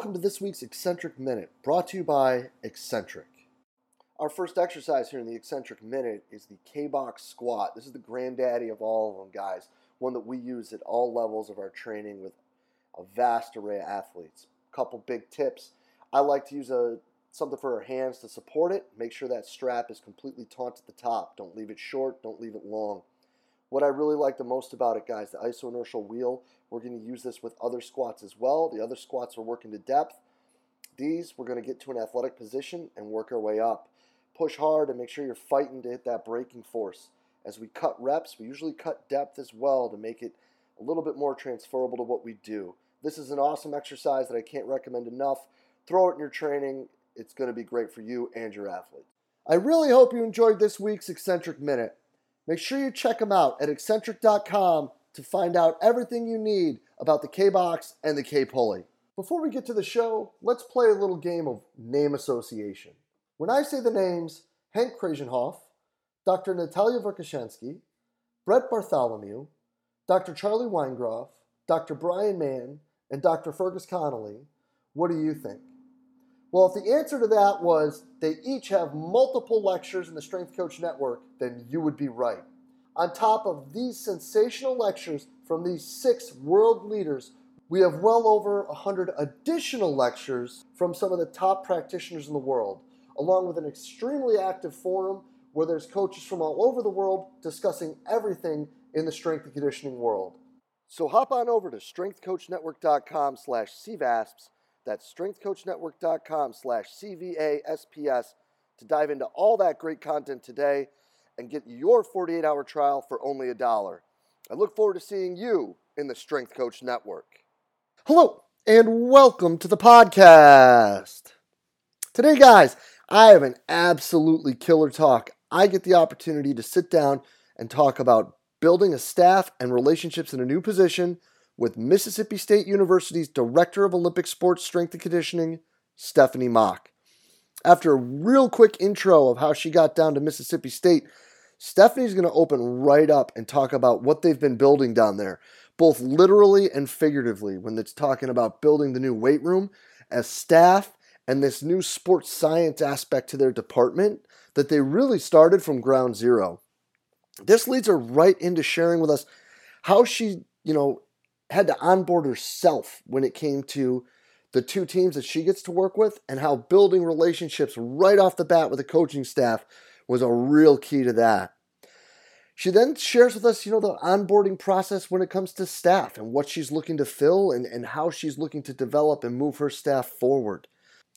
Welcome to this week's Exxentric Minute, brought to you by Exxentric. Our first exercise here in the Exxentric Minute is the K box squat. This is the granddaddy of all of them, guys. One that we use at all levels of our training with a vast array of athletes. A Couple big tips. I like to use a something for our hands to support it. Make sure that strap is completely taut at the top. Don't leave it short, don't leave it long. What I really like the most about it, guys, the isoinertial wheel, we're going to use this with other squats as well. The other squats are working to depth. These, we're going to get to an athletic position and work our way up. Push hard and make sure you're fighting to hit that breaking force. As we cut reps, we usually cut depth as well to make it a little bit more transferable to what we do. This is an awesome exercise that I can't recommend enough. Throw it in your training. It's going to be great for you and your athlete. I really hope you enjoyed this week's Exxentric Minute. Make sure you check them out at exxentric.com to find out everything you need about the K box and the K pulley. Before we get to the show, let's play a little game of name association. When I say the names Hank Krasenhoff, Dr. Natalia Verkhoshansky, Brett Bartholomew, Dr. Charlie Weingroff, Dr. Bryan Mann, and Dr. Fergus Connolly, what do you think? Well, if the answer to that was they each have multiple lectures in the Strength Coach Network, then you would be right. On top of these sensational lectures from these six world leaders, we have well over 100 additional lectures from some of the top practitioners in the world, along with an extremely active forum where there's coaches from all over the world discussing everything in the strength and conditioning world. So hop on over to strengthcoachnetwork.com slash CVASPS that's strengthcoachnetwork.com slash CVASPS to dive into all that great content today and get your 48 hour trial for only a dollar. I look forward to seeing you in the Strength Coach Network. Hello, and welcome to the podcast. Today, guys, I have an absolutely killer talk. I get the opportunity to sit down and talk about building a staff and relationships in a new position with Mississippi State University's Director of Olympic Sports Strength and Conditioning, Stephanie Mock. After a real quick intro of how she got down to Mississippi State, Stephanie's going to open right up and talk about what they've been building down there, both literally and figuratively, when it's talking about building the new weight room as staff and this new sports science aspect to their department that they really started from ground zero. This leads her right into sharing with us how she, you know, had to onboard herself when it came to the two teams that she gets to work with and how building relationships right off the bat with the coaching staff was a real key to that. She then shares with us, you know, the onboarding process when it comes to staff and what she's looking to fill and, and how she's looking to develop and move her staff forward.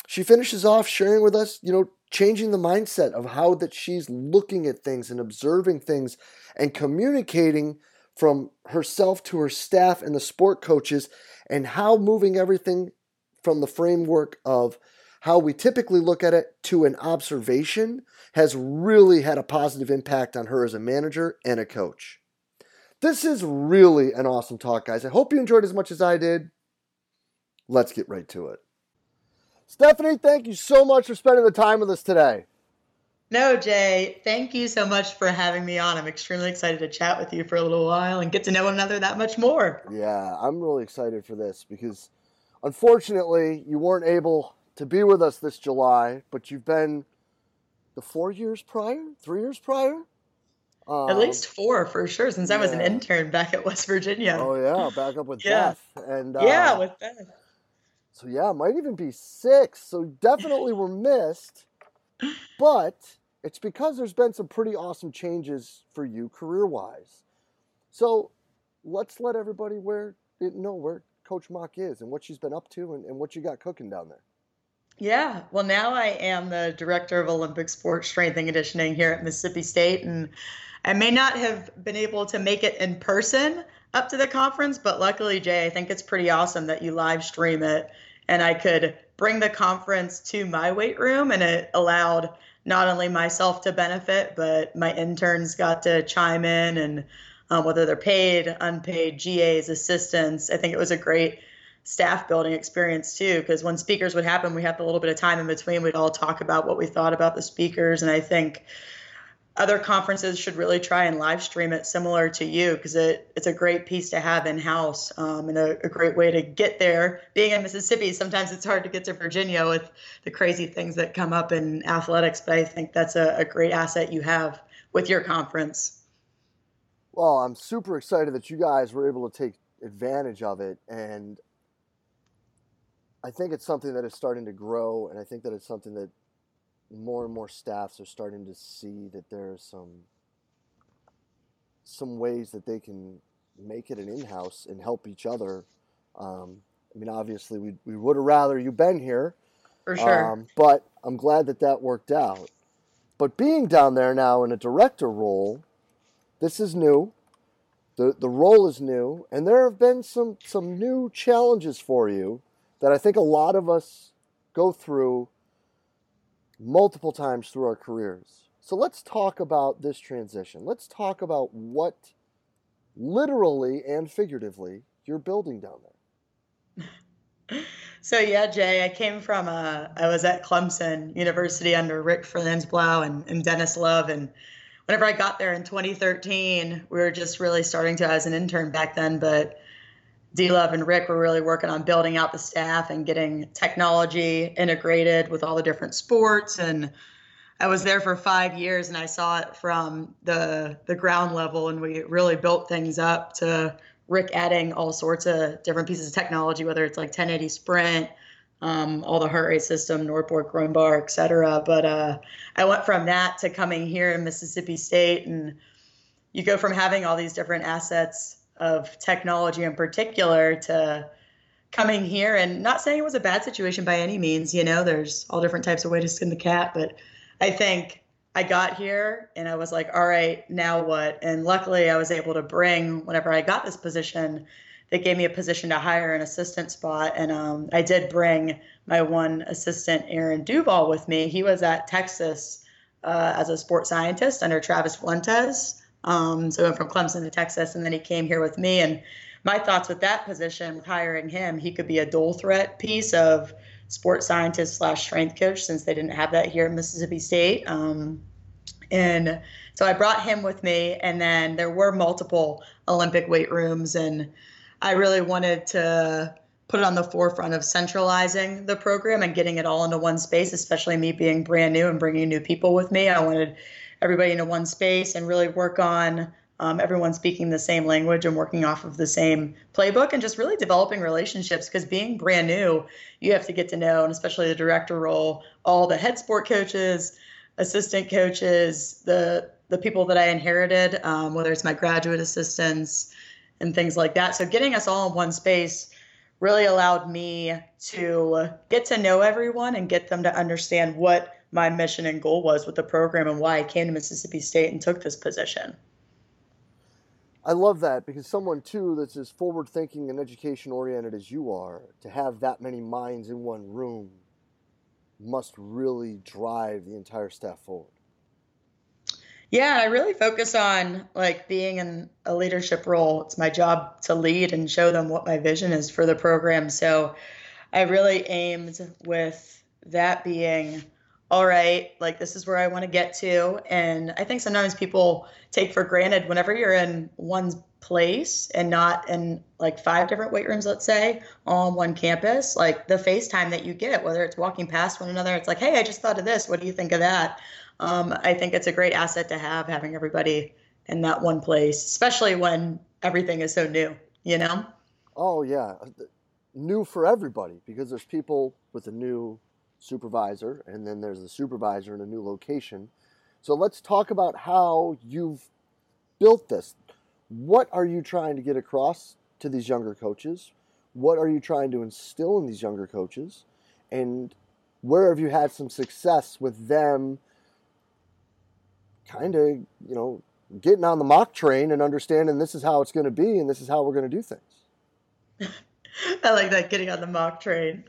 She finishes off sharing with us, you know, changing the mindset of how that she's looking at things and observing things and communicating from herself to her staff and the sport coaches, and how moving everything from the framework of how we typically look at it to an observation has really had a positive impact on her as a manager and a coach. This is really an awesome talk, guys. I hope you enjoyed as much as I did. Let's get right to it. Stephanie, thank you so much for spending the time with us today. No, Jay, thank you so much for having me on. I'm extremely excited to chat with you for a little while and get to know one another that much more. Yeah, I'm really excited for this because unfortunately you weren't able to be with us this July, but you've been the four years prior, three years prior? Um, at least four for sure, since yeah. I was an intern back at West Virginia. Oh yeah, back up with yeah. Beth and uh, yeah, with Beth. So yeah, might even be six. So definitely we're missed, but it's because there's been some pretty awesome changes for you career wise. So let's let everybody where know where Coach Mock is and what she's been up to and, and what you got cooking down there. Yeah, well, now I am the director of Olympic Sports Strength and Conditioning here at Mississippi State, and I may not have been able to make it in person up to the conference, but luckily, Jay, I think it's pretty awesome that you live stream it, and I could bring the conference to my weight room, and it allowed not only myself to benefit, but my interns got to chime in and um, whether they're paid, unpaid, GAs, assistants. I think it was a great staff building experience too, because when speakers would happen, we had a little bit of time in between. We'd all talk about what we thought about the speakers. And I think other conferences should really try and live stream it similar to you because it, it's a great piece to have in house um, and a, a, great way to get there. Being in Mississippi, sometimes it's hard to get to Virginia with the crazy things that come up in athletics, but I think that's a, a great asset you have with your conference. Well, I'm super excited that you guys were able to take advantage of it. And I think it's something that is starting to grow. And I think that it's something that more and more staffs are starting to see that there are some some ways that they can make it an in-house and help each other. Um, I mean, obviously, we we would have rather you been here, for sure. Um, but I'm glad that that worked out. But being down there now in a director role, this is new. the The role is new, and there have been some some new challenges for you that I think a lot of us go through multiple times through our careers. So let's talk about this transition. Let's talk about what literally and figuratively you're building down there. So yeah, Jay, I came from uh, I was at Clemson University under Rick Franzblau and, and Dennis Love, and whenever I got there in 2013, we were just really starting to as an intern back then, but D Love and Rick were really working on building out the staff and getting technology integrated with all the different sports. And I was there for five years and I saw it from the the ground level and we really built things up to Rick adding all sorts of different pieces of technology, whether it's like 1080 Sprint, um, all the heart rate system, NordBord, GroinBar, et cetera. But uh, I went from that to coming here in Mississippi State and you go from having all these different assets of technology in particular to coming here and not saying it was a bad situation by any means you know there's all different types of ways to skin the cat but i think i got here and i was like all right now what? And luckily i was able to bring whenever i got this position they gave me a position to hire an assistant spot. And um, i did bring my one assistant aaron duval with me. He was at texas uh, as a sports scientist under travis fuentes um, so I went from Clemson to Texas, and then he came here with me. And my thoughts with that position, with hiring him, he could be a dual threat piece of sports scientist slash strength coach, since they didn't have that here in Mississippi State. Um, and so I brought him with me, and then there were multiple Olympic weight rooms, and I really wanted to put it on the forefront of centralizing the program and getting it all into one space, especially me being brand new and bringing new people with me. I wanted everybody into one space and really work on um, everyone speaking the same language and working off of the same playbook and just really developing relationships because being brand new you have to get to know and especially the director role all the head sport coaches assistant coaches the the people that i inherited um, whether it's my graduate assistants and things like that. So getting us all in one space really allowed me to get to know everyone and get them to understand what my mission and goal was with the program and why I came to Mississippi State and took this position. I love that because someone too that's as forward thinking and education oriented as you are, to have that many minds in one room must really drive the entire staff forward. Yeah, I really focus on like being in a leadership role. It's my job to lead and show them what my vision is for the program. So I really aimed with that being all right, like this is where I want to get to. And I think sometimes people take for granted whenever you're in one place and not in like five different weight rooms, let's say, on one campus, like the FaceTime that you get, whether it's walking past one another, it's like, hey, I just thought of this. What do you think of that? Um, I think it's a great asset to have having everybody in that one place, especially when everything is so new, you know? Oh, yeah. New for everybody because there's people with a new supervisor, and then there's the supervisor in a new location. So let's talk about how you've built this. What are you trying to get across to these younger coaches? What are you trying to instill in these younger coaches? And where have you had some success with them kind of, you know, getting on the mock train and understanding this is how it's going to be and this is how we're going to do things? I like that getting on the mock train.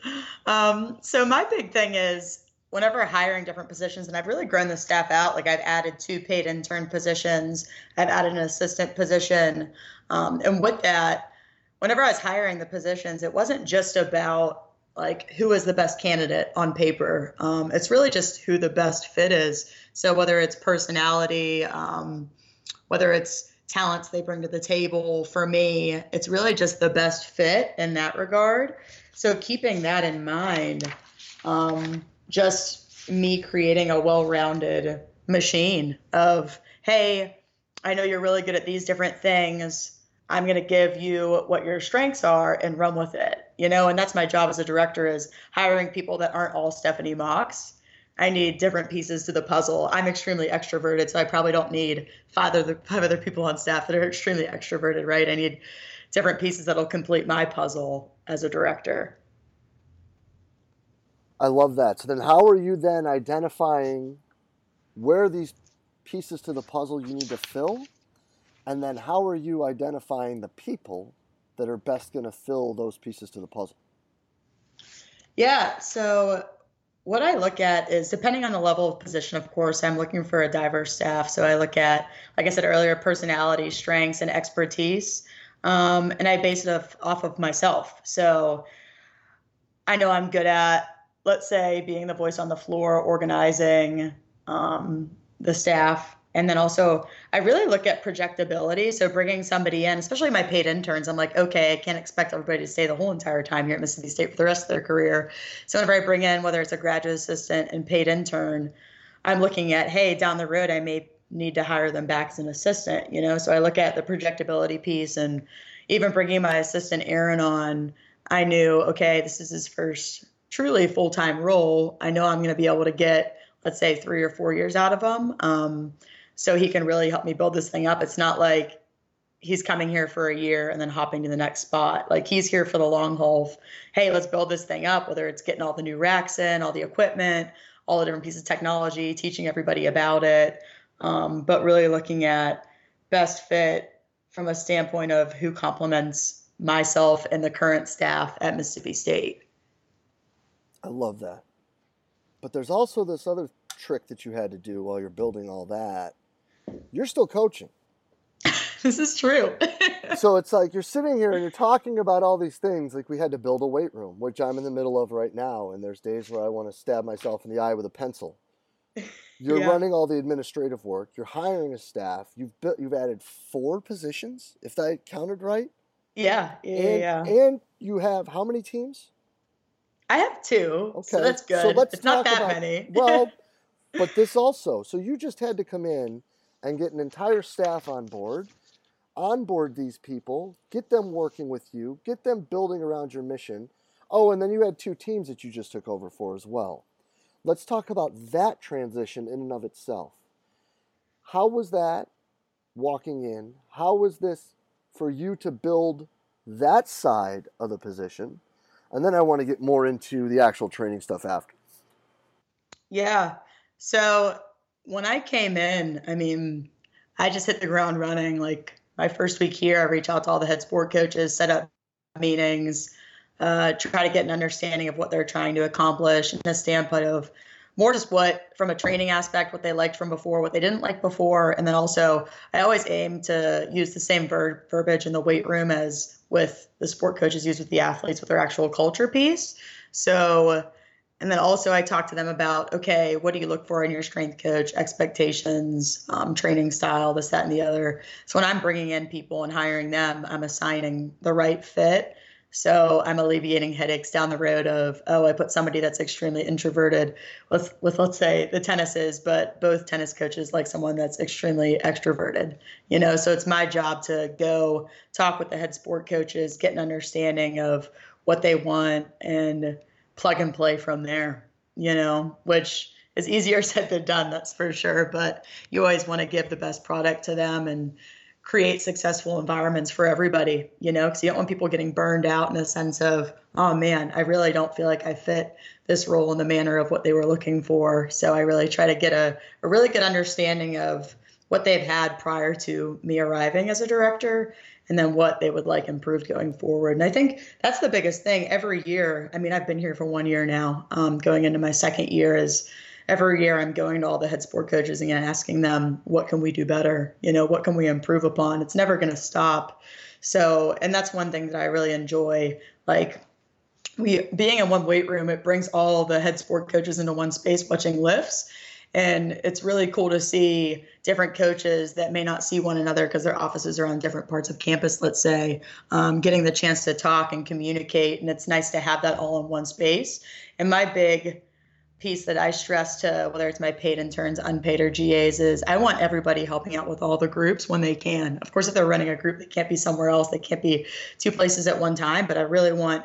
Um, so my big thing is whenever hiring different positions, and I've really grown the staff out. Like I've added two paid intern positions, I've added an assistant position, um, and with that, whenever I was hiring the positions, it wasn't just about like who is the best candidate on paper. Um, it's really just who the best fit is So whether it's personality, um, whether it's talents they bring to the table, for me, it's really just the best fit in that regard. So keeping that in mind, um, just me creating a well-rounded machine of, hey, I know you're really good at these different things. I'm going to give you what your strengths are and run with it. You know, and that's my job as a director is hiring people that aren't all Stephanie Mocks. I need different pieces to the puzzle. I'm extremely extroverted, so I probably don't need five other five other people on staff that are extremely extroverted, right? I need different pieces that'll complete my puzzle as a director. I love that. So then how are you then identifying where these pieces to the puzzle you need to fill? And then how are you identifying the people that are best going to fill those pieces to the puzzle? Yeah, so what I look at is depending on the level of position, of course, I'm looking for a diverse staff. So I look at, like I said earlier, personality, strengths, and expertise. Um, and I base it off, of myself. So I know I'm good at, let's say, being the voice on the floor, organizing um, the staff, and then also, I really look at projectability. So bringing somebody in, especially my paid interns, I'm like, okay, I can't expect everybody to stay the whole entire time here at Mississippi State for the rest of their career. So whenever I bring in, whether it's a graduate assistant and paid intern, I'm looking at, hey, down the road, I may need to hire them back as an assistant, you know? So I look at the projectability piece and even bringing my assistant Aaron on, I knew, okay, this is his first truly full time role. I know I'm going to be able to get, let's say, three or four years out of him. Um, so he can really help me build this thing up. It's not like he's coming here for a year and then hopping to the next spot. Like he's here for the long haul. Hey, let's build this thing up, whether it's getting all the new racks in, all the equipment, all the different pieces of technology, teaching everybody about it, um, but really looking at best fit from a standpoint of who complements myself and the current staff at Mississippi State. I love that. But there's also this other trick that you had to do while you're building all that you're still coaching. this is true. so it's like you're sitting here and you're talking about all these things. Like we had to build a weight room, which I'm in the middle of right now. And there's days where I want to stab myself in the eye with a pencil. You're yeah. running all the administrative work. You're hiring a staff. You've built. You've added four positions, if I counted right. Yeah, yeah, and, yeah. And you have how many teams? I have two. Okay, so that's good. So let's it's not that about, many. well, but this also. So you just had to come in and get an entire staff on board, onboard these people, get them working with you, get them building around your mission. Oh, and then you had two teams that you just took over for as well. Let's talk about that transition in and of itself. How was that walking in? How was this for you to build that side of the position? And then I want to get more into the actual training stuff after. Yeah. So when I came in, I mean, I just hit the ground running. Like my first week here, I reached out to all the head sport coaches, set up meetings, uh, try to get an understanding of what they're trying to accomplish and a standpoint of more just what from a training aspect what they liked from before what they didn't like before and then also i always aim to use the same ver- verbiage in the weight room as with the sport coaches use with the athletes with their actual culture piece so and then also, I talk to them about okay, what do you look for in your strength coach? Expectations, um, training style, this, that, and the other. So when I'm bringing in people and hiring them, I'm assigning the right fit. So I'm alleviating headaches down the road of oh, I put somebody that's extremely introverted with with let's say the tennis is, but both tennis coaches like someone that's extremely extroverted. You know, so it's my job to go talk with the head sport coaches, get an understanding of what they want and plug and play from there, you know, which is easier said than done, that's for sure. But you always want to give the best product to them and create successful environments for everybody, you know, because you don't want people getting burned out in a sense of, oh man, I really don't feel like I fit this role in the manner of what they were looking for. So I really try to get a, a really good understanding of what they've had prior to me arriving as a director and then what they would like improved going forward. And I think that's the biggest thing every year. I mean, I've been here for one year now, um, going into my second year is every year I'm going to all the head sport coaches and asking them, what can we do better? You know, what can we improve upon? It's never going to stop. So, and that's one thing that I really enjoy. Like, we being in one weight room, it brings all the head sport coaches into one space watching lifts And it's really cool to see different coaches that may not see one another because their offices are on different parts of campus, let's say, um, getting the chance to talk and communicate. And it's nice to have that all in one space. And my big piece that I stress to whether it's my paid interns, unpaid, or GAs is I want everybody helping out with all the groups when they can. Of course, if they're running a group, they can't be somewhere else. They can't be two places at one time. But I really want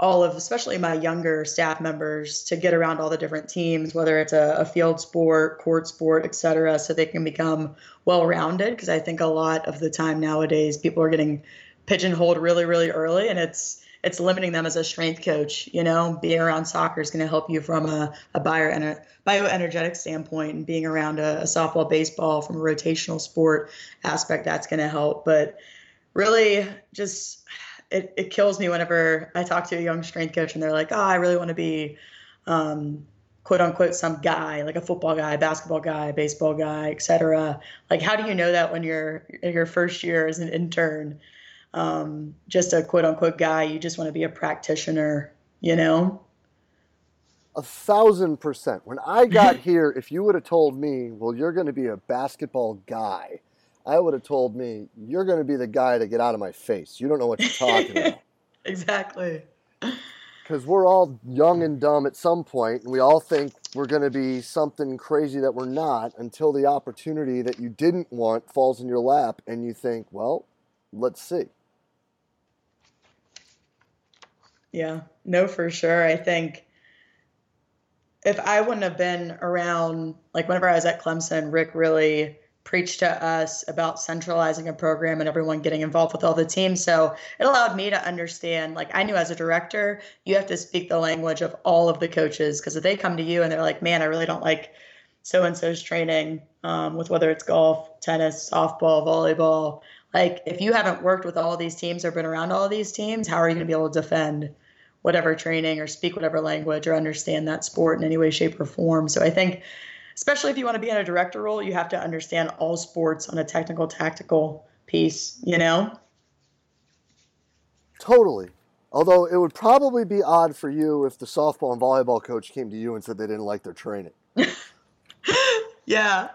all of, especially my younger staff members, to get around all the different teams, whether it's a, a field sport, court sport, et cetera, so they can become well rounded. Because I think a lot of the time nowadays, people are getting pigeonholed really, really early, and it's it's limiting them as a strength coach. You know, being around soccer is going to help you from a, a bio bioenergetic standpoint, and being around a, a softball, baseball from a rotational sport aspect, that's going to help. But really, just it, it kills me whenever I talk to a young strength coach and they're like, oh, I really want to be, um, quote unquote, some guy, like a football guy, basketball guy, baseball guy, etc. Like, how do you know that when you're in your first year as an intern? Um, just a quote unquote guy. You just want to be a practitioner, you know? A thousand percent. When I got here, if you would have told me, well, you're going to be a basketball guy, I would have told me, you're going to be the guy to get out of my face. You don't know what you're talking about. exactly. Because we're all young and dumb at some point, and we all think we're going to be something crazy that we're not until the opportunity that you didn't want falls in your lap, and you think, well, let's see. Yeah, no, for sure. I think if I wouldn't have been around, like whenever I was at Clemson, Rick really preached to us about centralizing a program and everyone getting involved with all the teams. So it allowed me to understand, like I knew as a director, you have to speak the language of all of the coaches because if they come to you and they're like, man, I really don't like so and so's training um, with whether it's golf, tennis, softball, volleyball. Like if you haven't worked with all these teams or been around all these teams, how are you going to be able to defend whatever training or speak whatever language or understand that sport in any way, shape, or form. So I think, especially if you want to be in a director role, you have to understand all sports on a technical, tactical piece, you know? Totally. Although it would probably be odd for you if the softball and volleyball coach came to you and said they didn't like their training. yeah.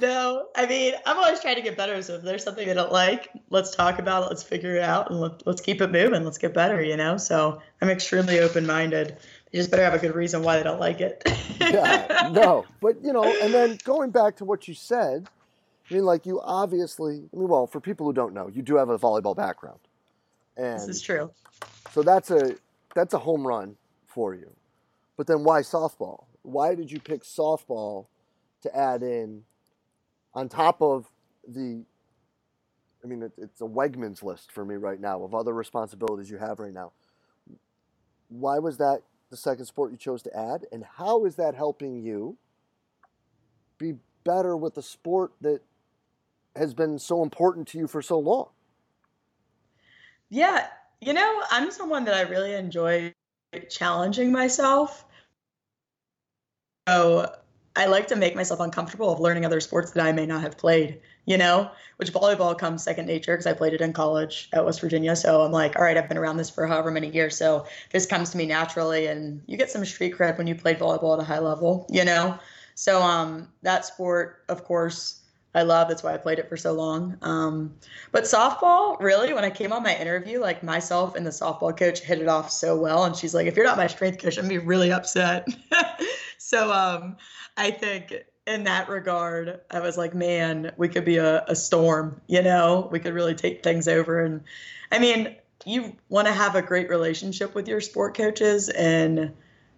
No, I mean, I'm always trying to get better. So if there's something I don't like, let's talk about it. Let's figure it out and let, let's keep it moving. Let's get better, you know? So I'm extremely open minded. You just better have a good reason why they don't like it. yeah, no. But, you know, and then going back to what you said, I mean, like, you obviously, I mean, well, for people who don't know, you do have a volleyball background. And this is true. So that's a that's a home run for you. But then why softball? Why did you pick softball to add in on top of the I mean, it, it's a Wegmans list for me right now of other responsibilities you have right now. Why was that the second sport you chose to add? And how is that helping you be better with the sport that has been so important to you for so long? Yeah, you know, I'm someone that I really enjoy challenging myself. So I like to make myself uncomfortable of learning other sports that I may not have played, you know, which volleyball comes second nature because I played it in college at West Virginia. So I'm like, all right, I've been around this for however many years. So this comes to me naturally. And you get some street cred when you played volleyball at a high level, you know? So um, that sport, of course, I love. That's why I played it for so long. Um, but softball, really, when I came on my interview, like myself and the softball coach hit it off so well. And she's like, if you're not my strength coach, I'm be really upset. so um, I think in that regard, I was like, man, we could be a, a storm, you know, we could really take things over. And I mean, you want to have a great relationship with your sport coaches, and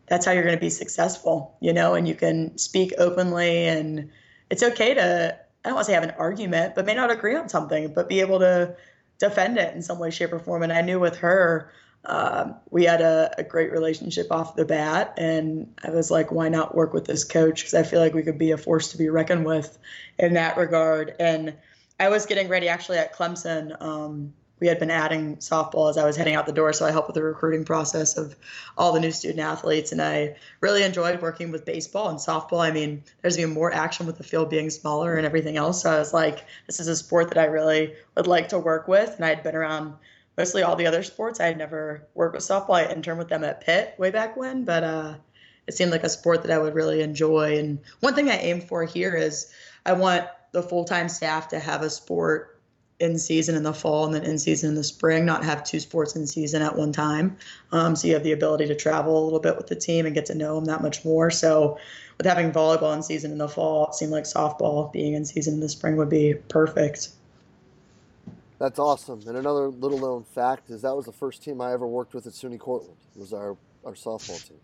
that's how you're going to be successful, you know, and you can speak openly. And it's okay to, I don't want to say have an argument, but may not agree on something, but be able to defend it in some way, shape, or form. And I knew with her, um, we had a, a, great relationship off the bat, and I was like, why not work with this coach? Because I feel like we could be a force to be reckoned with in that regard. And I was getting ready actually at Clemson. Um, we had been adding softball as I was heading out the door, so I helped with the recruiting process of all the new student athletes. And I really enjoyed working with baseball and softball. I mean, there's even more action with the field being smaller and everything else. So I was like, this is a sport that I really would like to work with. And I had been around mostly all the other sports. I had never worked with softball. I interned with them at Pitt way back when, but uh, it seemed like a sport that I would really enjoy. And one thing I aim for here is I want the full time staff to have a sport in season in the fall and then in season in the spring, not have two sports in season at one time. Um, so you have the ability to travel a little bit with the team and get to know them that much more. So with having volleyball in season in the fall, it seemed like softball being in season in the spring would be perfect. That's awesome. And another little known fact is that was the first team I ever worked with at SUNY Cortland. Was our our softball team.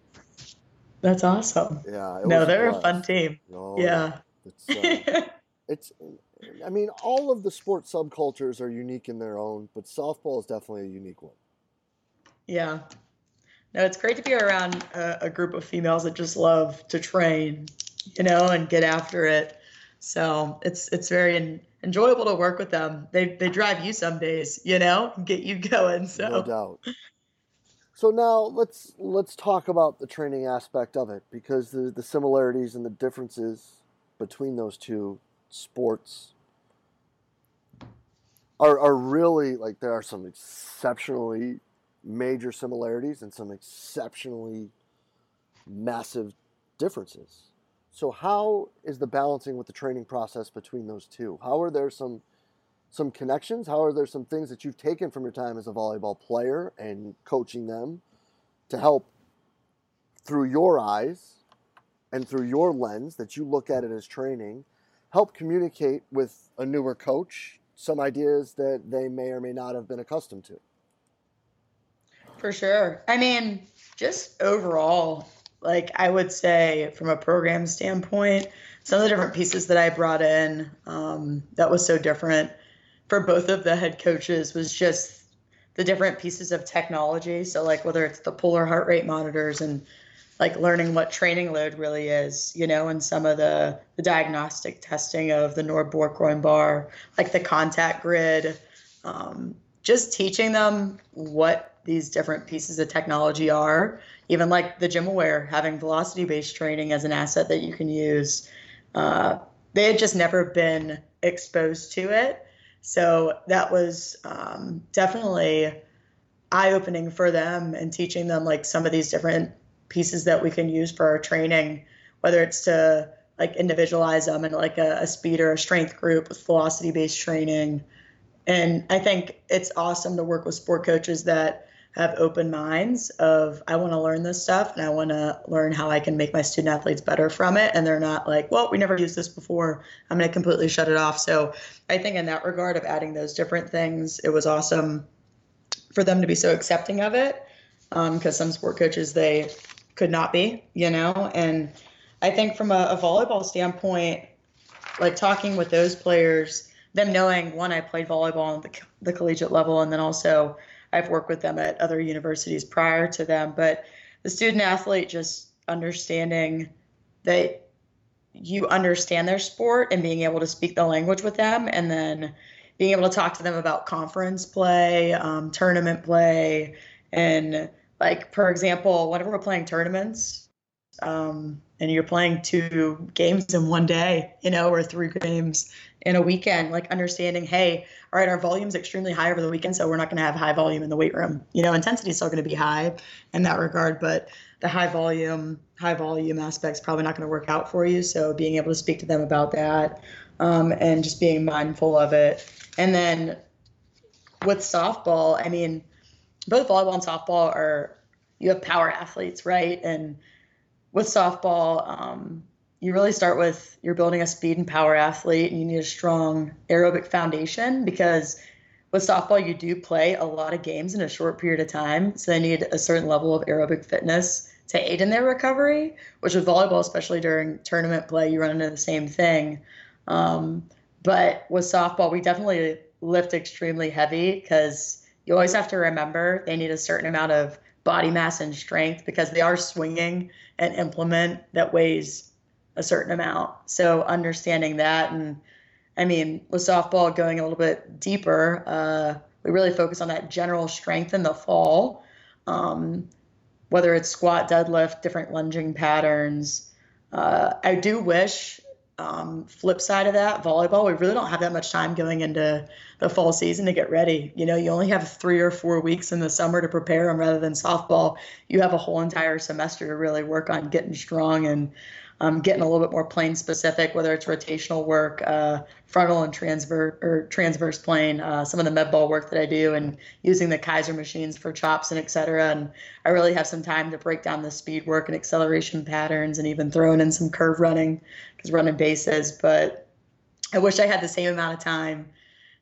That's awesome. Yeah. no, they're a fun team. Oh, yeah. It's, uh, it's I mean, all of the sports subcultures are unique in their own, but softball is definitely a unique one. Yeah. No, it's great to be around a, a, group of females that just love to train, you know, and get after it. So it's it's very enjoyable to work with them. They they drive you some days, you know, get you going. So no doubt. So now let's let's talk about the training aspect of it because the the similarities and the differences between those two sports are, are really like there are some exceptionally major similarities and some exceptionally massive differences. So how is the balancing with the training process between those two? How are there some some connections? How are there some things that you've taken from your time as a volleyball player and coaching them to help through your eyes and through your lens that you look at it as training help communicate with a newer coach some ideas that they may or may not have been accustomed to. For sure. I mean, just overall, like I would say from a program standpoint, some of the different pieces that I brought in um, that was so different for both of the head coaches was just the different pieces of technology. So, like whether it's the polar heart rate monitors and like learning what training load really is, you know, and some of the, the diagnostic testing of the NordBord bar, like the contact grid, um, just teaching them what these different pieces of technology are, even like the GymAware, having velocity based training as an asset that you can use. Uh, they had just never been exposed to it. So that was um, definitely eye opening for them and teaching them like some of these different pieces that we can use for our training, whether it's to like individualize them in like a, a speed or a strength group with velocity based training. And I think it's awesome to work with sport coaches that have open minds of I want to learn this stuff and I want to learn how I can make my student athletes better from it and they're not like, well, we never used this before. I'm going to completely shut it off. So I think in that regard of adding those different things, it was awesome for them to be so accepting of it because um, some sport coaches they could not be, you know? And I think from a, a volleyball standpoint, like talking with those players, them knowing one, I played volleyball on the, the collegiate level, and then also I've worked with them at other universities prior to them. But the student athlete just understanding that you understand their sport and being able to speak the language with them, and then being able to talk to them about conference play, um, tournament play, and like for example, whenever we're playing tournaments, um, and you're playing two games in one day, you know, or three games in a weekend, like understanding, hey, all right, our volume's extremely high over the weekend, so we're not going to have high volume in the weight room. You know, intensity is still going to be high in that regard, but the high volume, high volume aspect's probably not going to work out for you. So being able to speak to them about that, um, and just being mindful of it, and then with softball, I mean, both volleyball and softball are you have power athletes, right? And with softball, um, you really start with you're building a speed and power athlete, and you need a strong aerobic foundation because with softball you do play a lot of games in a short period of time, so they need a certain level of aerobic fitness to aid in their recovery. Which with volleyball, especially during tournament play, you run into the same thing. Um, but with softball, we definitely lift extremely heavy because you always have to remember they need a certain amount of body mass and strength because they are swinging an implement that weighs a certain amount. So understanding that, and I mean, with softball going a little bit deeper, uh, we really focus on that general strength in the fall, um, whether it's squat, deadlift, different lunging patterns. Uh, I do wish um, flip side of that, volleyball, we really don't have that much time going into the fall season to get ready. You know, you only have three or four weeks in the summer to prepare them rather than softball. You have a whole entire semester to really work on getting strong and um, getting a little bit more plane specific, whether it's rotational work, uh, frontal and transverse or transverse plane, uh, some of the med ball work that I do, and using the Keiser machines for chops and et cetera. And I really have some time to break down the speed work and acceleration patterns, and even throwing in some curve running because running bases. But I wish I had the same amount of time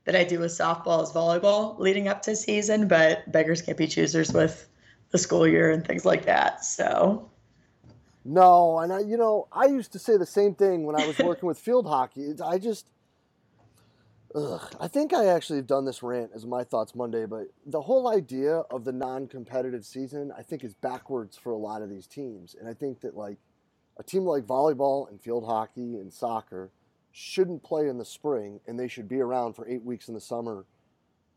that I do with softball as volleyball leading up to season, but beggars can't be choosers with the school year and things like that. So no, and I, you know, I used to say the same thing when I was working with field hockey. I just, ugh, I think I actually have done this rant as my thoughts Monday, but the whole idea of the non-competitive season, I think, is backwards for a lot of these teams, and I think that like a team like volleyball and field hockey and soccer shouldn't play in the spring, and they should be around for eight weeks in the summer.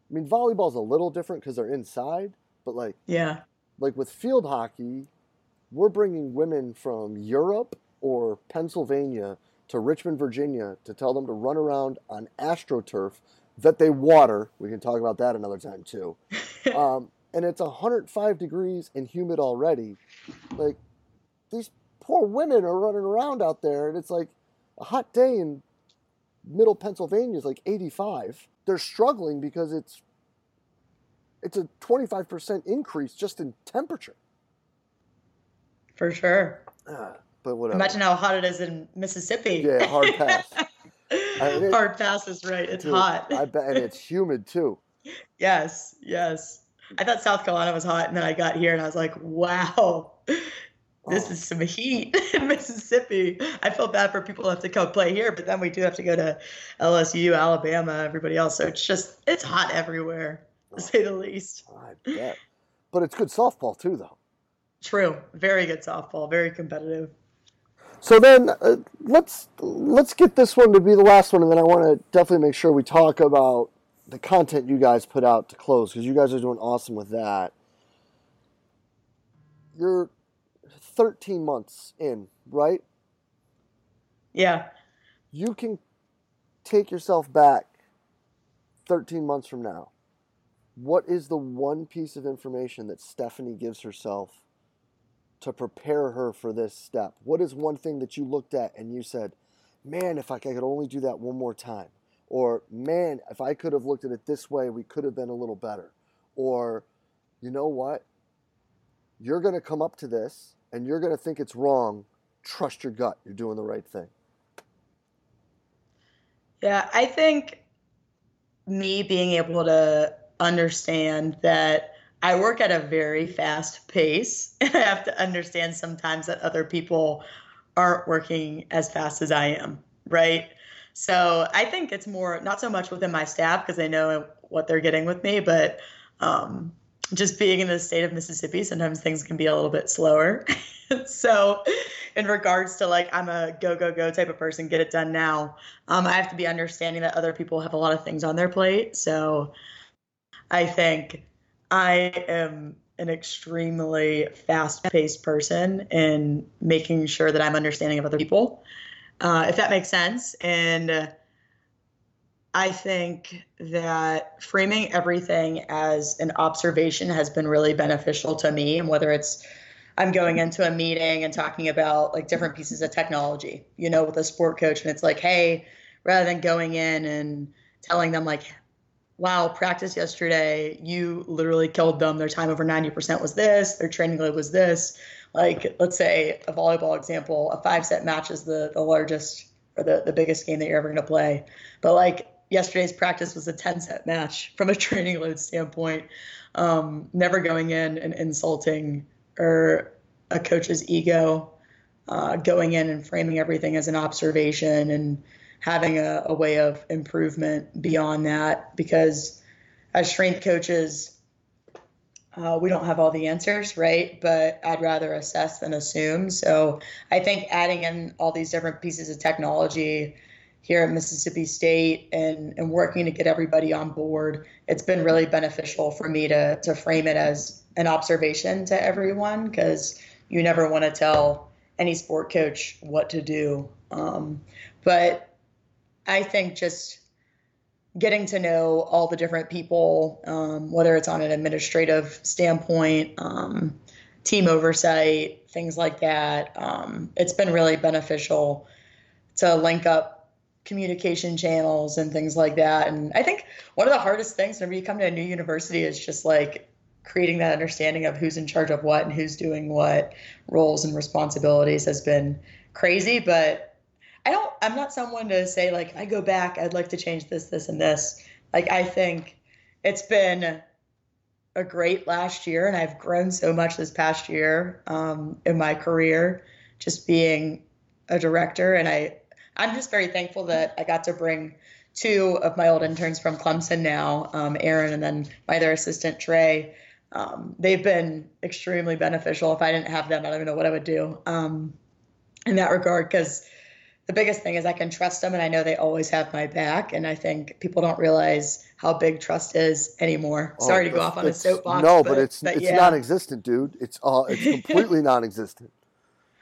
I mean, volleyball's a little different because they're inside, but like, yeah, like with field hockey we're bringing women from Europe or Pennsylvania to Richmond, Virginia to tell them to run around on AstroTurf that they water. We can talk about that another time too. um, and it's 105 degrees and humid already. Like these poor women are running around out there, and it's like a hot day in middle Pennsylvania is like 85. They're struggling because it's it's a 25% increase just in temperature. For sure. Uh, but whatever. Imagine how hot it is in Mississippi. Yeah, hard pass. I mean, hard pass is right. It's dude, hot. I bet, and it's humid too. Yes, yes. I thought South Carolina was hot, and then I got here, and I was like, "Wow, this oh. is some heat in Mississippi." I feel bad for people who have to come play here, but then we do have to go to LSU, Alabama, everybody else. So it's just it's hot everywhere, to oh. say the least. I bet. But it's good softball too, though. True. Very good softball. Very competitive. So then uh, let's let's get this one to be the last one, and then I want to definitely make sure we talk about the content you guys put out to close because you guys are doing awesome with that. You're 13 months in, right? Yeah. You can take yourself back 13 months from now. What is the one piece of information that Stephanie gives herself to prepare her for this step? What is one thing that you looked at and you said, man, if I could only do that one more time? Or, man, if I could have looked at it this way, we could have been a little better. Or, you know what? You're going to come up to this and you're going to think it's wrong. Trust your gut. You're doing the right thing. Yeah, I think me being able to understand that I work at a very fast pace, and I have to understand sometimes that other people aren't working as fast as I am, right? So I think it's more not so much within my staff because they know what they're getting with me, but um, just being in the state of Mississippi, sometimes things can be a little bit slower. so, in regards to like, I'm a go, go, go type of person, get it done now, um, I have to be understanding that other people have a lot of things on their plate. So, I think I am an extremely fast paced person in making sure that I'm understanding of other people, uh, if that makes sense. And I think that framing everything as an observation has been really beneficial to me. And whether it's I'm going into a meeting and talking about like different pieces of technology, you know, with a sport coach, and it's like, hey, rather than going in and telling them like wow, practice yesterday, you literally killed them. Their time over 90% was this, their training load was this. Like, let's say a volleyball example, a five set match is the, the largest or the, the biggest game that you're ever going to play. But like yesterday's practice was a 10 set match from a training load standpoint. Um, never going in and insulting or a coach's ego, uh, going in and framing everything as an observation and having a, a way of improvement beyond that because as strength coaches, uh, we don't have all the answers, right? But I'd rather assess than assume. So I think adding in all these different pieces of technology here at Mississippi State and, and working to get everybody on board, it's been really beneficial for me to, to frame it as an observation to everyone because you never want to tell any sport coach what to do. Um, But I think just getting to know all the different people, um, whether it's on an administrative standpoint, um, team oversight, things like that, um, it's been really beneficial to link up communication channels and things like that. And I think one of the hardest things whenever you come to a new university is just like creating that understanding of who's in charge of what and who's doing what roles and responsibilities has been crazy. But I don't, I'm not someone to say, like, I go back, I'd like to change this, this, and this. Like, I think it's been a great last year, and I've grown so much this past year um, in my career, just being a director. And I, I'm just very thankful that I got to bring two of my old interns from Clemson now, um, Aaron, and then my other assistant Trey. Um, they've been extremely beneficial. If I didn't have them, I don't even know what I would do um, in that regard. Because the biggest thing is I can trust them, and I know they always have my back. And I think people don't realize how big trust is anymore. Oh, Sorry to go off on a soapbox. No, but, but it's but it's yeah. non-existent, dude. It's uh, it's completely non-existent.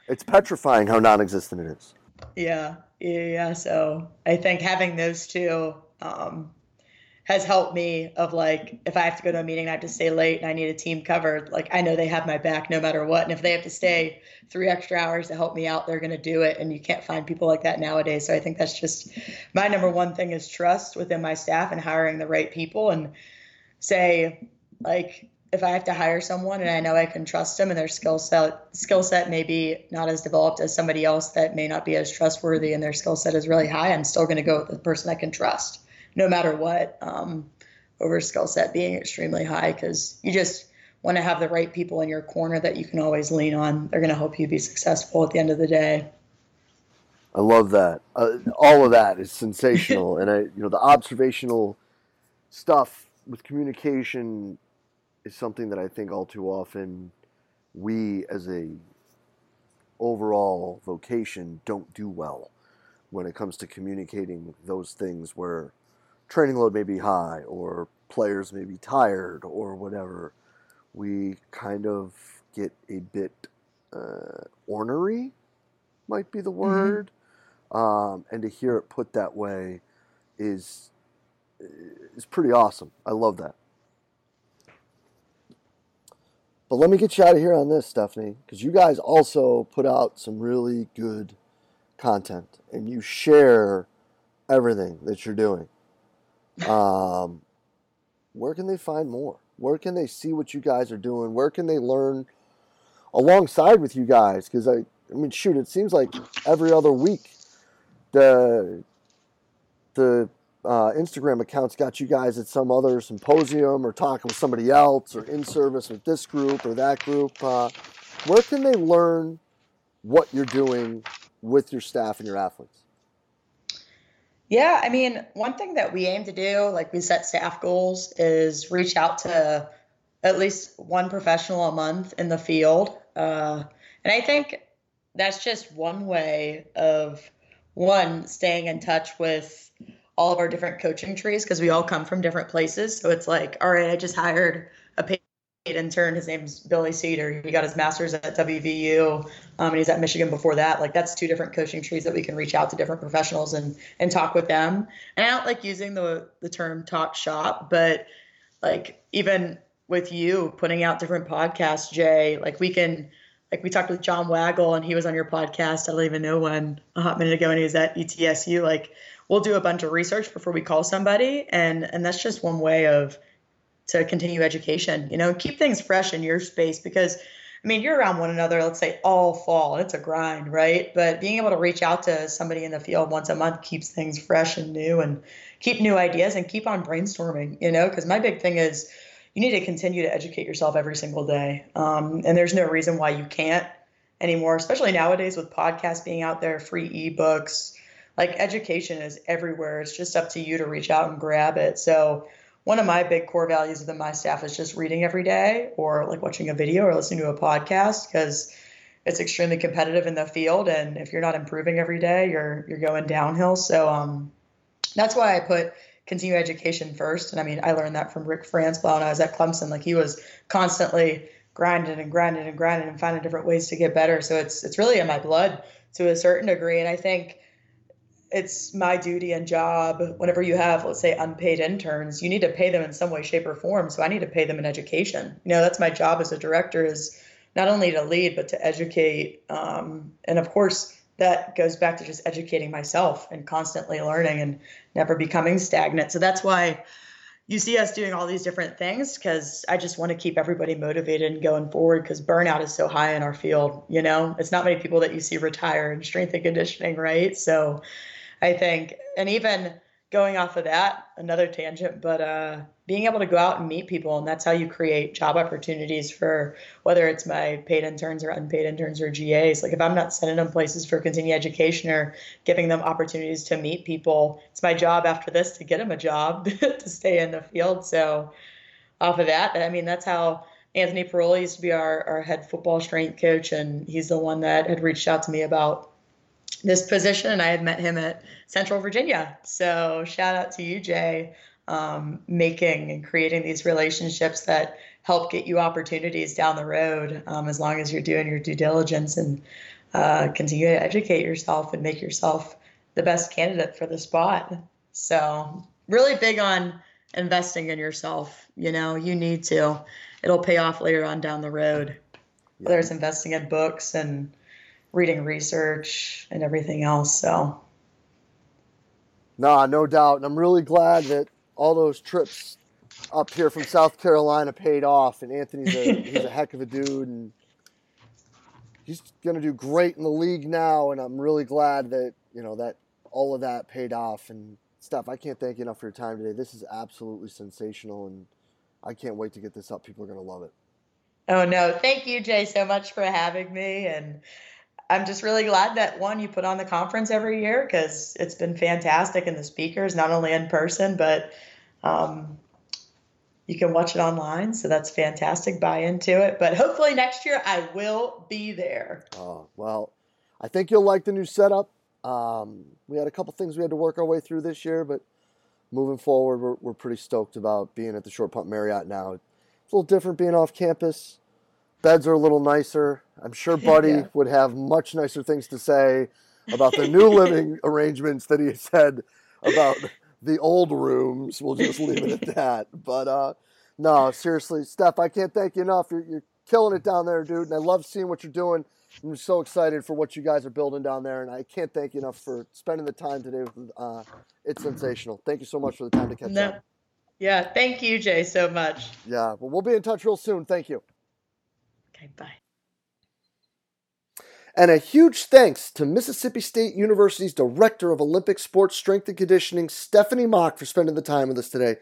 It's petrifying how non-existent it is. Yeah, yeah. So I think having those two um, has helped me of like if I have to go to a meeting I have to stay late and I need a team covered, like I know they have my back no matter what. And if they have to stay three extra hours to help me out, they're gonna do it. And you can't find people like that nowadays. So I think that's just my number one thing is trust within my staff and hiring the right people and say like if I have to hire someone and I know I can trust them and their skill set skill set may be not as developed as somebody else that may not be as trustworthy and their skill set is really high, I'm still to go with the person I can trust no matter what, um, over skill set being extremely high because you just want to have the right people in your corner that you can always lean on. They're going to help you be successful at the end of the day. I love that. Uh, all of that is sensational, and I, you know, the observational stuff with communication is something that I think all too often we, as a overall vocation, don't do well when it comes to communicating those things where training load may be high or players may be tired or whatever, we kind of get a bit uh, ornery, might be the mm-hmm. word. Mm-hmm. Um, and to hear it put that way is is pretty awesome. I love that. But let me get you out of here on this, Stephanie, because you guys also put out some really good content and you share everything that you're doing. Um, where can they find more? Where can they see what you guys are doing? Where can they learn alongside with you guys? Because I, I mean, shoot, it seems like every other week the the uh, Instagram accounts got you guys at some other symposium or talking with somebody else or in service with this group or that group. Uh, where can they learn what you're doing with your staff and your athletes? Yeah, I mean, one thing that we aim to do, like we set staff goals, is reach out to at least one professional a month in the field. Uh, and I think that's just one way of one staying in touch with all of our different coaching trees because we all come from different places. So it's like, all right, I just hired intern. His name's Billy Cedar. He got his master's at WVU, um, and he's at Michigan before that. Like that's two different coaching trees that we can reach out to different professionals and and talk with them. And I don't like using the the term talk shop, but like even with you putting out different podcasts, Jay, like we can. Like we talked with John Waggle and he was on your podcast. I don't even know when a hot minute ago, and he was at ETSU. Like we'll do a bunch of research before we call somebody, and and that's just one way of to continue education, you know, keep things fresh in your space because I mean, you're around one another, let's say all fall, it's a grind, right? But being able to reach out to somebody in the field once a month keeps things fresh and new and keep new ideas and keep on brainstorming, you know, because my big thing is you need to continue to educate yourself every single day. Um, and there's no reason why you can't anymore, especially nowadays with podcasts being out there, free ebooks. Like education is everywhere. It's just up to you to reach out and grab it. So, one of my big core values within my staff is just reading every day or like watching a video or listening to a podcast because it's extremely competitive in the field and if you're not improving every day you're you're going downhill. So um, that's why i put continue education first and i mean i learned that from rick franzblau when i was at clemson. Like he was constantly grinding and grinding and grinding and finding different ways to get better. So it's it's really in my blood to a certain degree and i think it's my duty and job whenever you have let's say unpaid interns you need to pay them in some way shape or form so i need to pay them in education you know that's my job as a director is not only to lead but to educate um, and of course that goes back to just educating myself and constantly learning and never becoming stagnant so that's why you see us doing all these different things because I just want to keep everybody motivated and going forward because burnout is so high in our field. You know, it's not many people that you see retire in strength and conditioning, right? So I think, and even going off of that, another tangent, but uh, being able to go out and meet people, and that's how you create job opportunities for whether it's my paid interns or unpaid interns or GAs. Like if I'm not sending them places for continuing education or giving them opportunities to meet people, it's my job after this to get them a job to stay in the field. So off of that, I mean that's how Anthony Parola used to be our, our head football strength coach, and he's the one that had reached out to me about this position, and I had met him at Central Virginia. So shout out to you, Jay, um, making and creating these relationships that help get you opportunities down the road. Um, as long as you're doing your due diligence and uh, continue to educate yourself and make yourself the best candidate for the spot. So really big on investing in yourself. You know, you need to. It'll pay off later on down the road. Yeah. Whether it's investing in books and reading research and everything else. So, nah, no doubt. And I'm really glad that all those trips up here from South Carolina paid off. And Anthony's a, he's a heck of a dude. And he's going to do great in the league now. And I'm really glad that, you know, that all of that paid off. And Steph, I can't thank you enough for your time today. This is absolutely sensational. And I can't wait to get this up. People are going to love it. Oh, no. Thank you, Jay, so much for having me. And I'm just really glad that one you put on the conference every year because it's been fantastic and the speakers not only in person but um, you can watch it online so that's fantastic buy into it but hopefully next year I will be there. Oh well, I think you'll like the new setup. Um, we had a couple things we had to work our way through this year, but moving forward, we're, we're pretty stoked about being at the Short Pump Marriott now. It's a little different being off campus. Beds are a little nicer. I'm sure Buddy yeah. would have much nicer things to say about the new living arrangements that he said about the old rooms. We'll just leave it at that. But uh, no, seriously, Steph, I can't thank you enough. You're, you're killing it down there, dude, and I love seeing what you're doing. I'm so excited for what you guys are building down there, and I can't thank you enough for spending the time today. With, uh, it's sensational. Thank you so much for the time to catch no. up. Yeah, thank you, Jay, so much. Yeah, well, we'll be in touch real soon. Thank you. Okay, bye. And a huge thanks to Mississippi State University's Director of Olympic Sports Strength and Conditioning, Stephanie Mock, for spending the time with us today.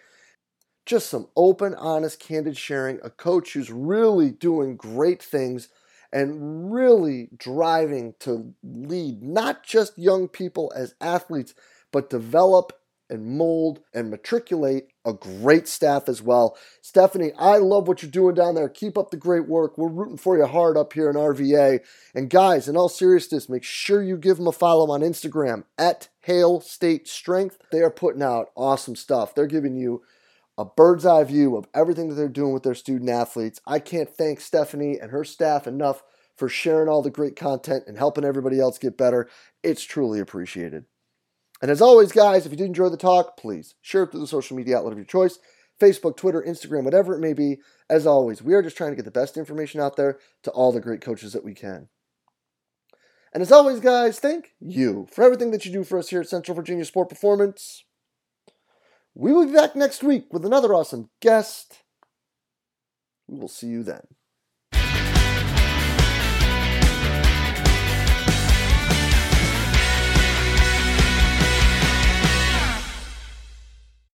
Just some open, honest, candid sharing. A coach who's really doing great things and really driving to lead not just young people as athletes, but develop and mold and matriculate a great staff as well. Stephanie, I love what you're doing down there. Keep up the great work. We're rooting for you hard up here in RVA. And guys, in all seriousness, make sure you give them a follow on Instagram at Hail State Strength. They are putting out awesome stuff. They're giving you a bird's eye view of everything that they're doing with their student athletes. I can't thank Stephanie and her staff enough for sharing all the great content and helping everybody else get better. It's truly appreciated. And as always, guys, if you did enjoy the talk, please share it through the social media outlet of your choice Facebook, Twitter, Instagram, whatever it may be. As always, we are just trying to get the best information out there to all the great coaches that we can. And as always, guys, thank you for everything that you do for us here at Central Virginia Sport Performance. We will be back next week with another awesome guest. We will see you then.